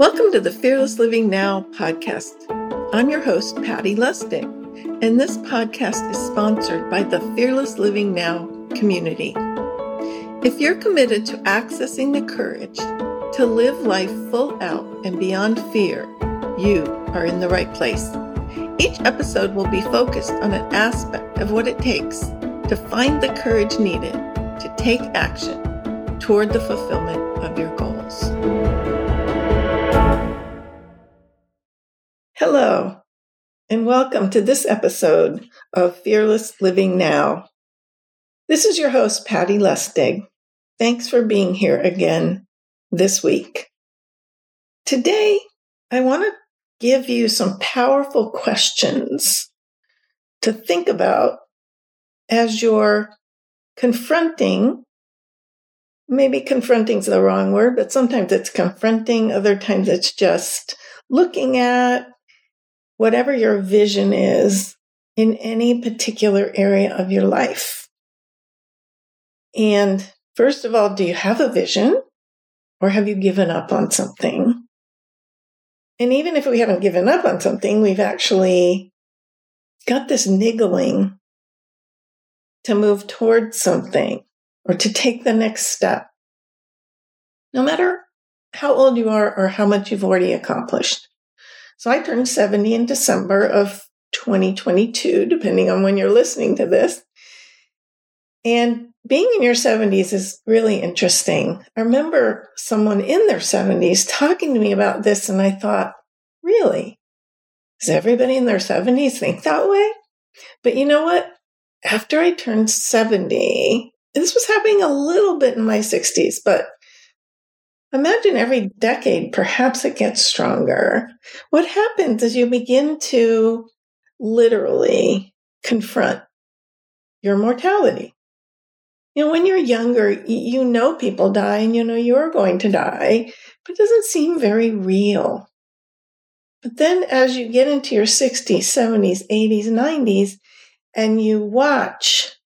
Welcome to the Fearless Living Now podcast. I'm your host, Patti Lustig, and this podcast is sponsored by the Fearless Living Now community. If you're committed to accessing the courage to live life full out and beyond fear, you are in the right place. Each episode will be focused on an aspect of what it takes to find the courage needed to take action toward the fulfillment of your goals. Hello, and welcome to this episode of Fearless Living Now. This is your host, Patti Lustig. Thanks for being here again this week. Today, I want to give you some powerful questions to think about as you're confronting. Maybe confronting is the wrong word, but sometimes it's confronting, other times it's just looking at whatever your vision is in any particular area of your life. And first of all, do you have a vision or have you given up on something? And even if we haven't given up on something, we've actually got this niggling to move towards something or to take the next step. No matter how old you are or how much you've already accomplished. So I turned 70 in December of 2022, depending on when you're listening to this. And being in your 70s is really interesting. I remember someone in their 70s talking to me about this, and I thought, really? Does everybody in their 70s think that way? But you know what? After I turned 70, this was happening a little bit in my 60s, but Imagine every decade, perhaps it gets stronger. What happens is you begin to literally confront your mortality. You know, when you're younger, you know people die and you know you're going to die, but it doesn't seem very real. But then as you get into your 60s, 70s, 80s, 90s, and you watch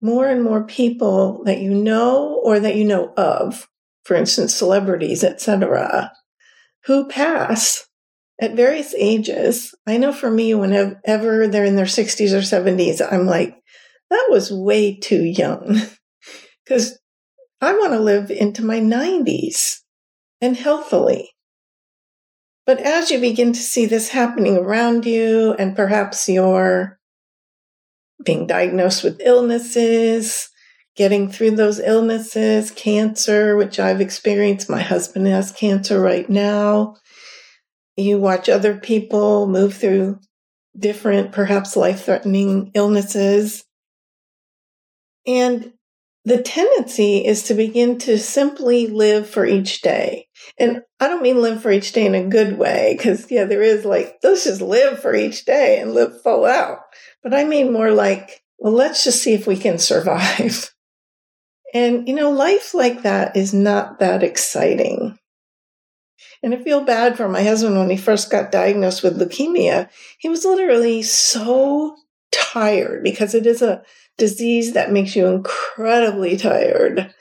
more and more people that you know or that you know of for instance, celebrities, etc., who pass at various ages. I know for me, whenever they're in their 60s or 70s, I'm like, that was way too young because I want to live into my 90s and healthily. But as you begin to see this happening around you, and perhaps you're being diagnosed with illnesses, getting through those illnesses, cancer, which I've experienced. My husband has cancer right now. You watch other people move through different, perhaps life threatening illnesses. And the tendency is to begin to simply live for each day. And I don't mean live for each day in a good way, because, yeah, there is like, let's just live for each day and live full out. But I mean more like, well, let's just see if we can survive. And, you know, life like that is not that exciting. And I feel bad for my husband when he first got diagnosed with leukemia. He was literally so tired because it is a disease that makes you incredibly tired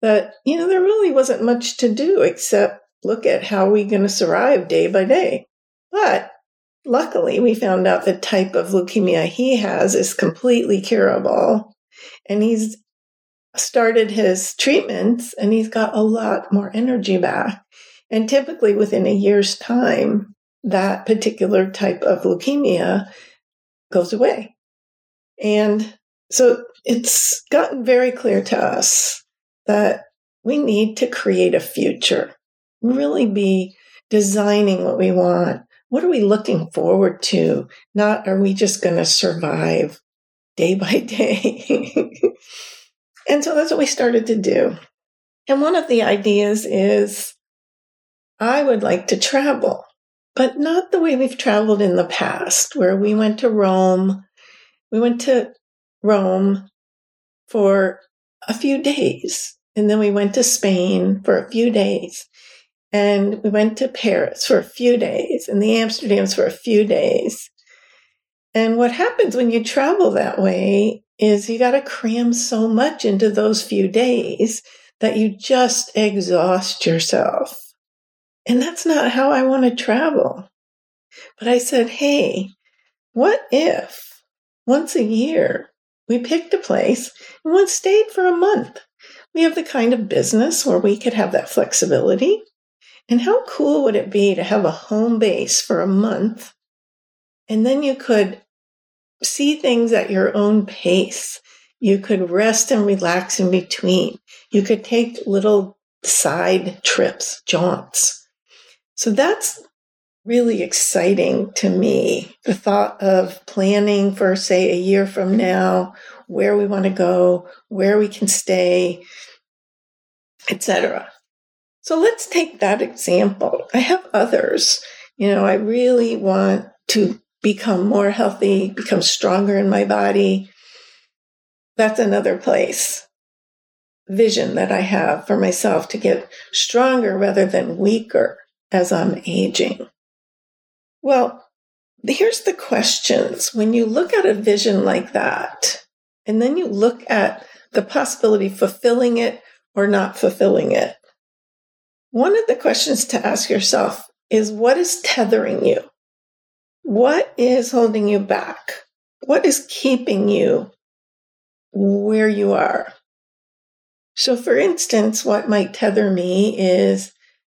that, you know, there really wasn't much to do except look at how we're going to survive day by day. But luckily, we found out the type of leukemia he has is completely curable. And he's started his treatments and he's got a lot more energy back. And typically within a year's time, that particular type of leukemia goes away. And so it's gotten very clear to us that we need to create a future, really be designing what we want. What are we looking forward to? Not are we just going to survive day by day? And so that's what we started to do. And one of the ideas is I would like to travel, but not the way we've traveled in the past, where we went to Rome. We went to Rome for a few days, and then we went to Spain for a few days, and we went to Paris for a few days, and the Amsterdams for a few days. And what happens when you travel that way is you got to cram so much into those few days that you just exhaust yourself. And that's not how I want to travel. But I said, hey, what if once a year we picked a place and once stayed for a month? We have the kind of business where we could have that flexibility. And how cool would it be to have a home base for a month? And then you could see things at your own pace. You could rest and relax in between. You could take little side trips, jaunts. So that's really exciting to me. The thought of planning for, say, a year from now, where we want to go, where we can stay, etc. So let's take that example. I have others. You know, I really want to become more healthy, become stronger in my body. That's another place. Vision that I have for myself to get stronger rather than weaker as I'm aging. Well, here's the questions. When you look at a vision like that, and then you look at the possibility fulfilling it or not fulfilling it, one of the questions to ask yourself is what is tethering you? What is holding you back? What is keeping you where you are? So, for instance, what might tether me is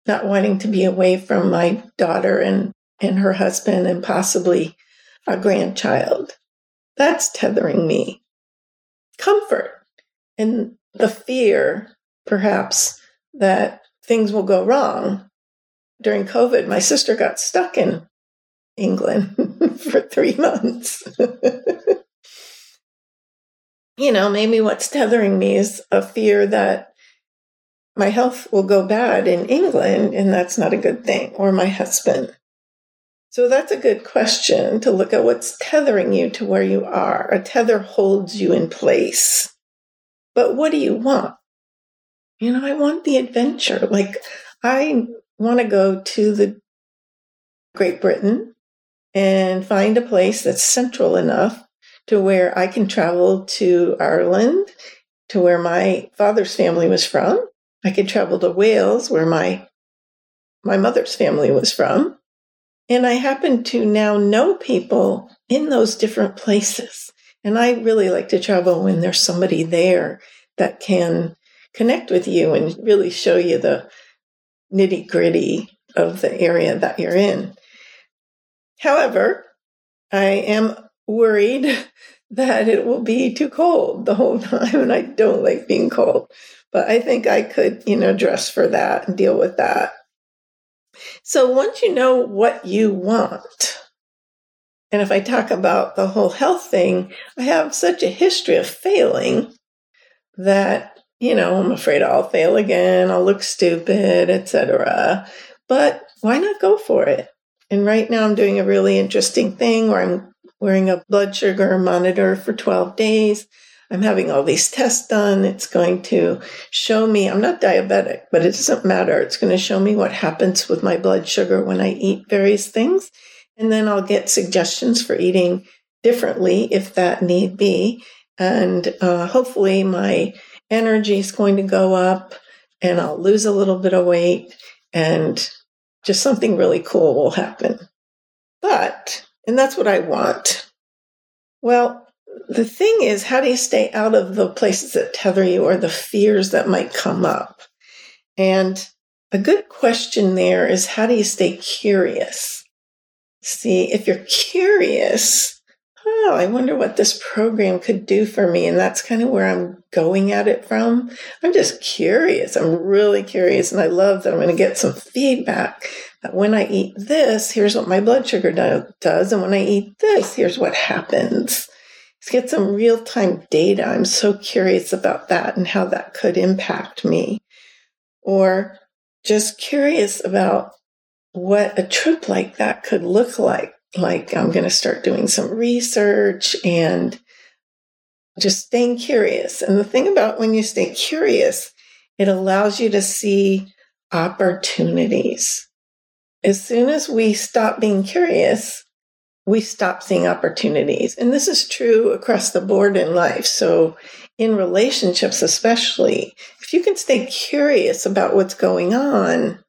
not wanting to be away from my daughter and and her husband and possibly a grandchild. That's tethering me. Comfort and the fear, perhaps, that things will go wrong. During COVID, my sister got stuck in England for three months. you know, maybe what's tethering me is a fear that my health will go bad in England, and that's not a good thing, or my husband. So that's a good question to look at what's tethering you to where you are. A tether holds you in place. But what do you want? You know, I want the adventure. Like, I want to go to the Great Britain and find a place that's central enough to where I can travel to Ireland, to where my father's family was from. I could travel to Wales, where my my mother's family was from. And I happen to now know people in those different places. And I really like to travel when there's somebody there that can connect with you and really show you the nitty gritty of the area that you're in. However, I am worried that it will be too cold the whole time, and I don't like being cold. But I think I could, you know, dress for that and deal with that. So once you know what you want, and if I talk about the whole health thing, I have such a history of failing that, you know, I'm afraid I'll fail again, I'll look stupid, etc. But why not go for it? And right now I'm doing a really interesting thing where I'm wearing a blood sugar monitor for 12 days. I'm having all these tests done. It's going to show me, I'm not diabetic, but it doesn't matter. It's going to show me what happens with my blood sugar when I eat various things. And then I'll get suggestions for eating differently if that need be. And uh, hopefully my energy is going to go up and I'll lose a little bit of weight and just something really cool will happen. But, and that's what I want. Well, the thing is, how do you stay out of the places that tether you or the fears that might come up? And a good question there is how do you stay curious? See, if you're curious, oh, I wonder what this program could do for me. And that's kind of where I'm going at it from. I'm just curious. I'm really curious. And I love that I'm going to get some feedback that when I eat this, here's what my blood sugar do- does. And when I eat this, here's what happens Let's get some real time data. I'm so curious about that and how that could impact me. Or just curious about what a trip like that could look like. Like, I'm going to start doing some research and just staying curious. And the thing about when you stay curious, it allows you to see opportunities. As soon as we stop being curious, we stop seeing opportunities. And this is true across the board in life. So, in relationships, especially, if you can stay curious about what's going on,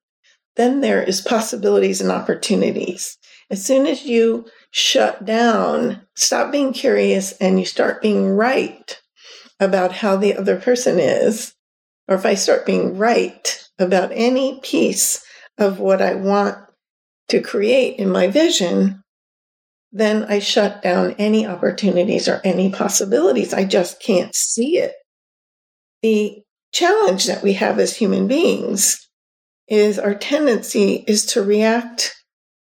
then there is possibilities and opportunities. As soon as you shut down, stop being curious, and you start being right about how the other person is, or if I start being right about any piece of what I want to create in my vision, then I shut down any opportunities or any possibilities. I just can't see it. The challenge that we have as human beings is our tendency is to react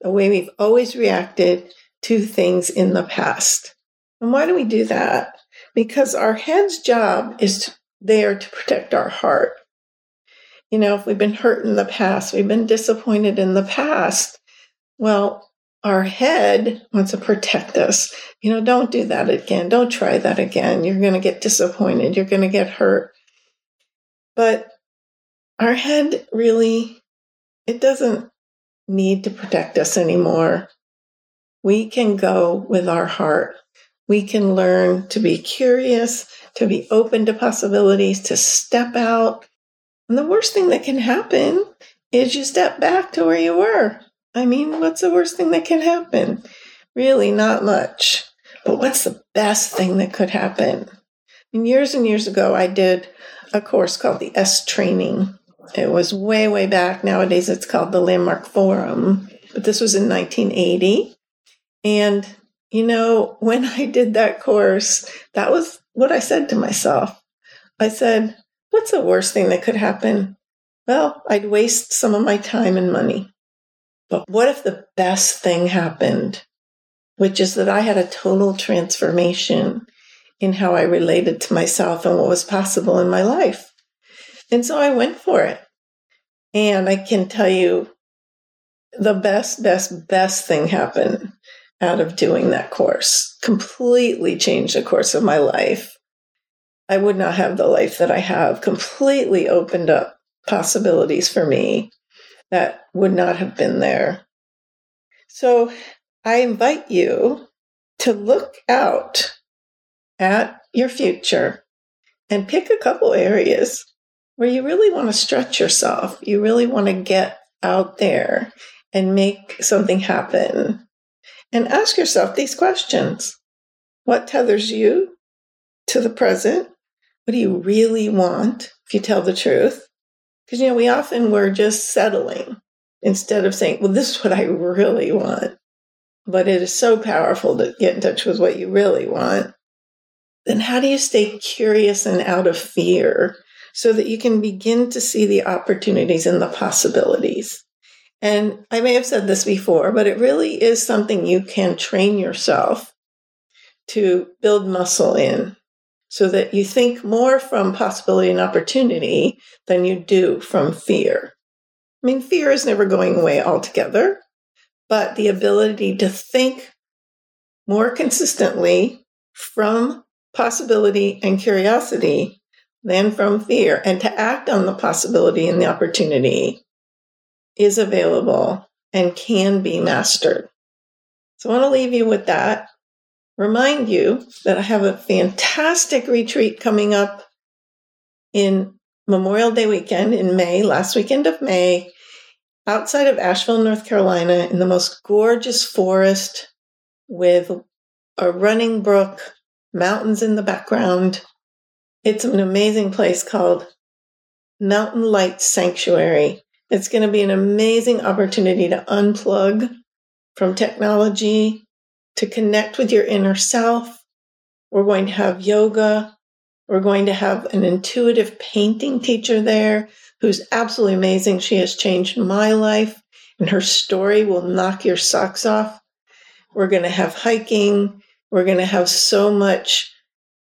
the way we've always reacted to things in the past. And why do we do that? Because our head's job is there to protect our heart. You know, if we've been hurt in the past, we've been disappointed in the past, well, our head wants to protect us. You know, don't do that again. Don't try that again. You're going to get disappointed. You're going to get hurt. But our head really, it doesn't need to protect us anymore. We can go with our heart. We can learn to be curious, to be open to possibilities, to step out. And the worst thing that can happen is you step back to where you were. I mean, what's the worst thing that can happen? Really, not much. But what's the best thing that could happen? And years and years ago, I did a course called the est Training. It was way, way back. Nowadays, it's called the Landmark Forum. But this was in 1980. And, you know, when I did that course, that was what I said to myself. I said, What's the worst thing that could happen? Well, I'd waste some of my time and money. But what if the best thing happened, which is that I had a total transformation in how I related to myself and what was possible in my life. And so I went for it. And I can tell you the best, best, best thing happened out of doing that course. Completely changed the course of my life. I would not have the life that I have, completely opened up possibilities for me that would not have been there. So I invite you to look out at your future and pick a couple areas where you really want to stretch yourself. You really want to get out there and make something happen. And ask yourself these questions What tethers you to the present? What do you really want if you tell the truth? Because, you know, we often were just settling instead of saying, well, this is what I really want. But it is so powerful to get in touch with what you really want then how do you stay curious and out of fear so that you can begin to see the opportunities and the possibilities? And I may have said this before, but it really is something you can train yourself to build muscle in so that you think more from possibility and opportunity than you do from fear. I mean, fear is never going away altogether, but the ability to think more consistently from possibility and curiosity than from fear, and to act on the possibility and the opportunity is available and can be mastered. So I want to leave you with that. Remind you that I have a fantastic retreat coming up in Memorial Day weekend in May, last weekend of May, outside of Asheville, North Carolina, in the most gorgeous forest with a running brook mountains in the background. It's an amazing place called Mountain Light Sanctuary. It's going to be an amazing opportunity to unplug from technology, to connect with your inner self. We're going to have yoga. We're going to have an intuitive painting teacher there who's absolutely amazing. She has changed my life, and her story will knock your socks off. We're going to have hiking. We're going to have so much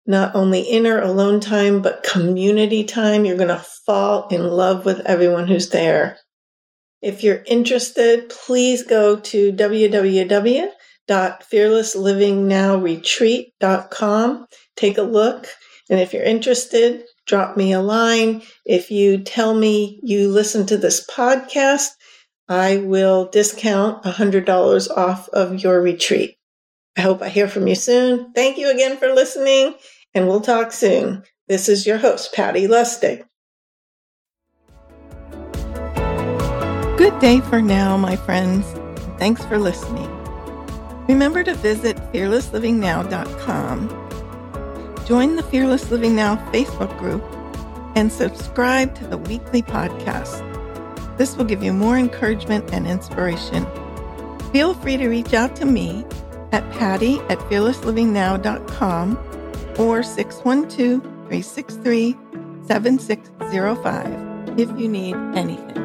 not only inner alone time, but community time. You're going to fall in love with everyone who's there. If you're interested, please go to www.fearlesslivingnowretreat.com. Take a look. And if you're interested, drop me a line. If you tell me you listen to this podcast, I will discount $100 off of your retreat. I hope I hear from you soon. Thank you again for listening, and we'll talk soon. This is your host, Patti Lustig. Good day for now, my friends. Thanks for listening. Remember to visit fearlesslivingnow.com. Join the Fearless Living Now Facebook group and subscribe to the weekly podcast. This will give you more encouragement and inspiration. Feel free to reach out to me at patty at fearlesslivingnow.com or 612 363 7605 if you need anything.